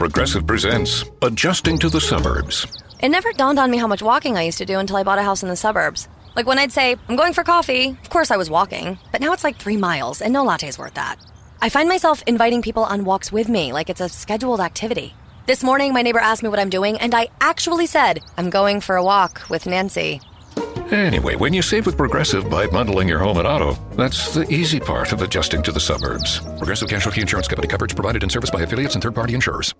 Progressive presents Adjusting to the Suburbs. It never dawned on me how much walking I used to do until I bought a house in the suburbs. Like when I'd say, I'm going for coffee, of course I was walking, but now it's like three miles, and no latte's worth that. I find myself inviting people on walks with me like it's a scheduled activity. This morning, my neighbor asked me what I'm doing, and I actually said, I'm going for a walk with Nancy. Anyway, when you save with Progressive by bundling your home and auto, that's the easy part of adjusting to the suburbs. Progressive Casualty Insurance Company coverage provided in service by affiliates and third party insurers.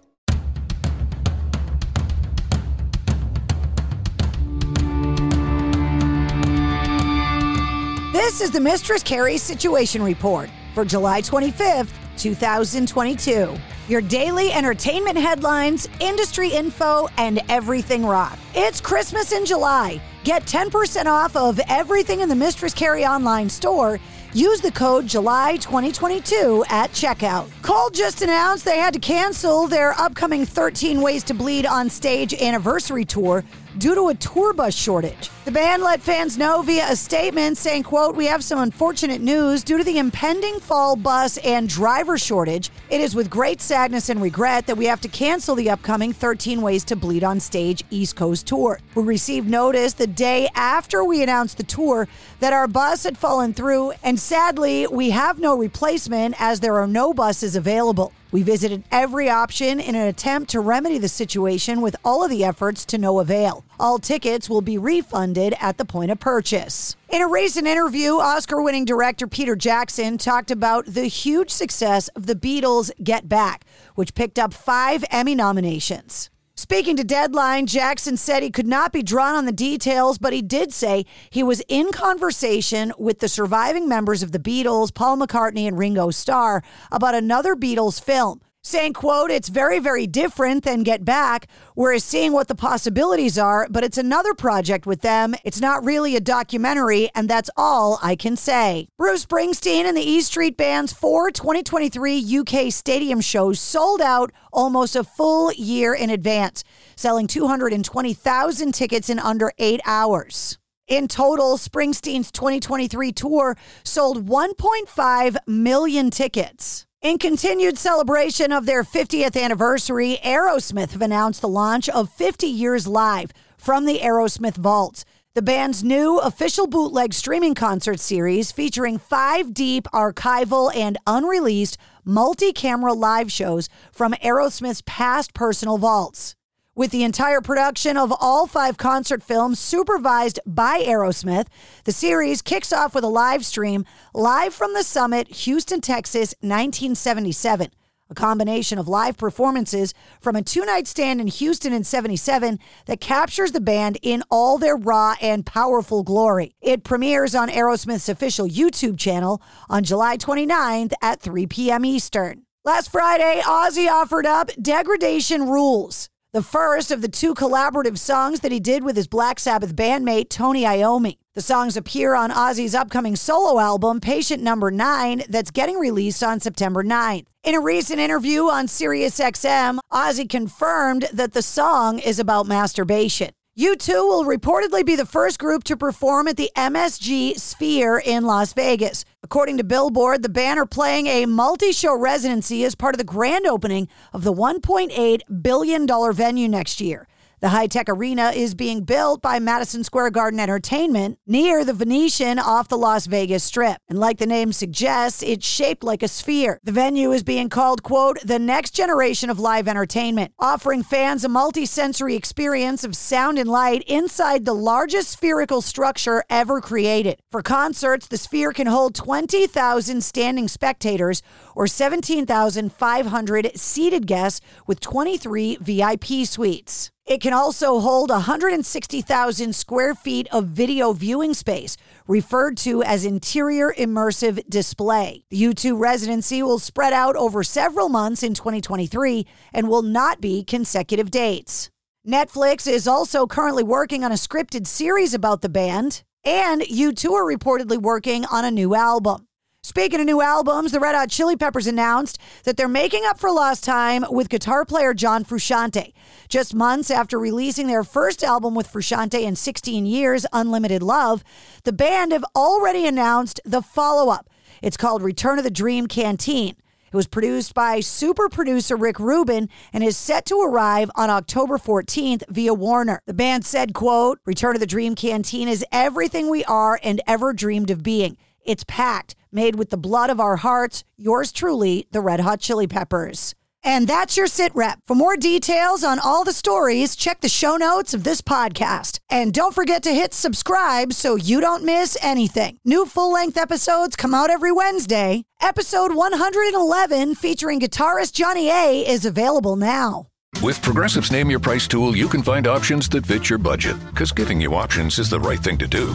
This is the Mistress Carrie Situation Report for July 25th, 2022. Your daily entertainment headlines, industry info, and everything rock. It's Christmas in July. Get 10% off of everything in the Mistress Carrie online store. Use the code July 2022 at checkout. Cold just announced they had to cancel their upcoming 13 Ways to Bleed on Stage anniversary tour due to a tour bus shortage. The band let fans know via a statement saying, quote, we have some unfortunate news due to the impending fall bus and driver shortage. It is with great sadness and regret that we have to cancel the upcoming 13 Ways to Bleed on Stage East Coast tour. We received notice the day after we announced the tour that our bus had fallen through and sadly we have no replacement as there are no buses available. We visited every option in an attempt to remedy the situation with all of the efforts to no avail. All tickets will be refunded at the point of purchase. In a recent interview, Oscar winning director Peter Jackson talked about the huge success of the Beatles' Get Back, which picked up five Emmy nominations. Speaking to Deadline, Jackson said he could not be drawn on the details, but he did say he was in conversation with the surviving members of the Beatles, Paul McCartney and Ringo Starr, about another Beatles film saying quote it's very very different than get back. Whereas seeing what the possibilities are but it's another project with them. It's not really a documentary and that's all i can say. Bruce springsteen and the e street band's four 2023 uk stadium shows sold out almost a full year in advance selling 220000 tickets in under eight hours. In total, Springsteen's 2023 tour sold 1.5 million tickets. In continued celebration of their 50th anniversary, Aerosmith have announced the launch of 50 Years Live from the Aerosmith Vaults. The band's new official bootleg streaming concert series featuring five deep archival and unreleased multi camera live shows from Aerosmith's past personal vaults. With the entire production of all five concert films supervised by Aerosmith, the series kicks off with a live stream live from the summit, Houston, Texas, 1977. A combination of live performances from a two night stand in Houston in 77 that captures the band in all their raw and powerful glory. It premieres on Aerosmith's official YouTube channel on July 29th at 3 p.m. Eastern. Last Friday, Ozzy offered up Degradation Rules the first of the two collaborative songs that he did with his Black Sabbath bandmate Tony Iommi. The songs appear on Ozzy's upcoming solo album, Patient Number 9, that's getting released on September 9th. In a recent interview on SiriusXM, Ozzy confirmed that the song is about masturbation. U2 will reportedly be the first group to perform at the MSG Sphere in Las Vegas. According to Billboard, the band are playing a multi show residency as part of the grand opening of the $1.8 billion venue next year. The high tech arena is being built by Madison Square Garden Entertainment near the Venetian off the Las Vegas Strip. And like the name suggests, it's shaped like a sphere. The venue is being called, quote, the next generation of live entertainment, offering fans a multi sensory experience of sound and light inside the largest spherical structure ever created. For concerts, the sphere can hold 20,000 standing spectators or 17,500 seated guests with 23 VIP suites. It can also hold 160,000 square feet of video viewing space, referred to as interior immersive display. The U2 residency will spread out over several months in 2023 and will not be consecutive dates. Netflix is also currently working on a scripted series about the band, and U2 are reportedly working on a new album. Speaking of new albums, the Red Hot Chili Peppers announced that they're making up for lost time with guitar player John Frusciante. Just months after releasing their first album with Frusciante in 16 years, Unlimited Love, the band have already announced the follow up. It's called Return of the Dream Canteen. It was produced by super producer Rick Rubin and is set to arrive on October 14th via Warner. The band said, quote, Return of the Dream Canteen is everything we are and ever dreamed of being. It's packed, made with the blood of our hearts. Yours truly, the Red Hot Chili Peppers. And that's your sit rep. For more details on all the stories, check the show notes of this podcast. And don't forget to hit subscribe so you don't miss anything. New full length episodes come out every Wednesday. Episode 111, featuring guitarist Johnny A, is available now. With Progressive's Name Your Price tool, you can find options that fit your budget, because giving you options is the right thing to do.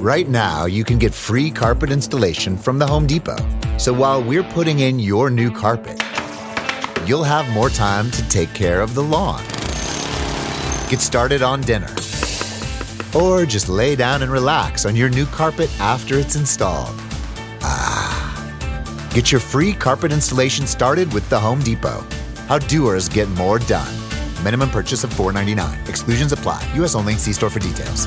Right now, you can get free carpet installation from the Home Depot. So while we're putting in your new carpet, you'll have more time to take care of the lawn. Get started on dinner. Or just lay down and relax on your new carpet after it's installed. Ah. Get your free carpet installation started with the Home Depot. How doers get more done. Minimum purchase of $4.99. Exclusions apply. U.S. only. See store for details.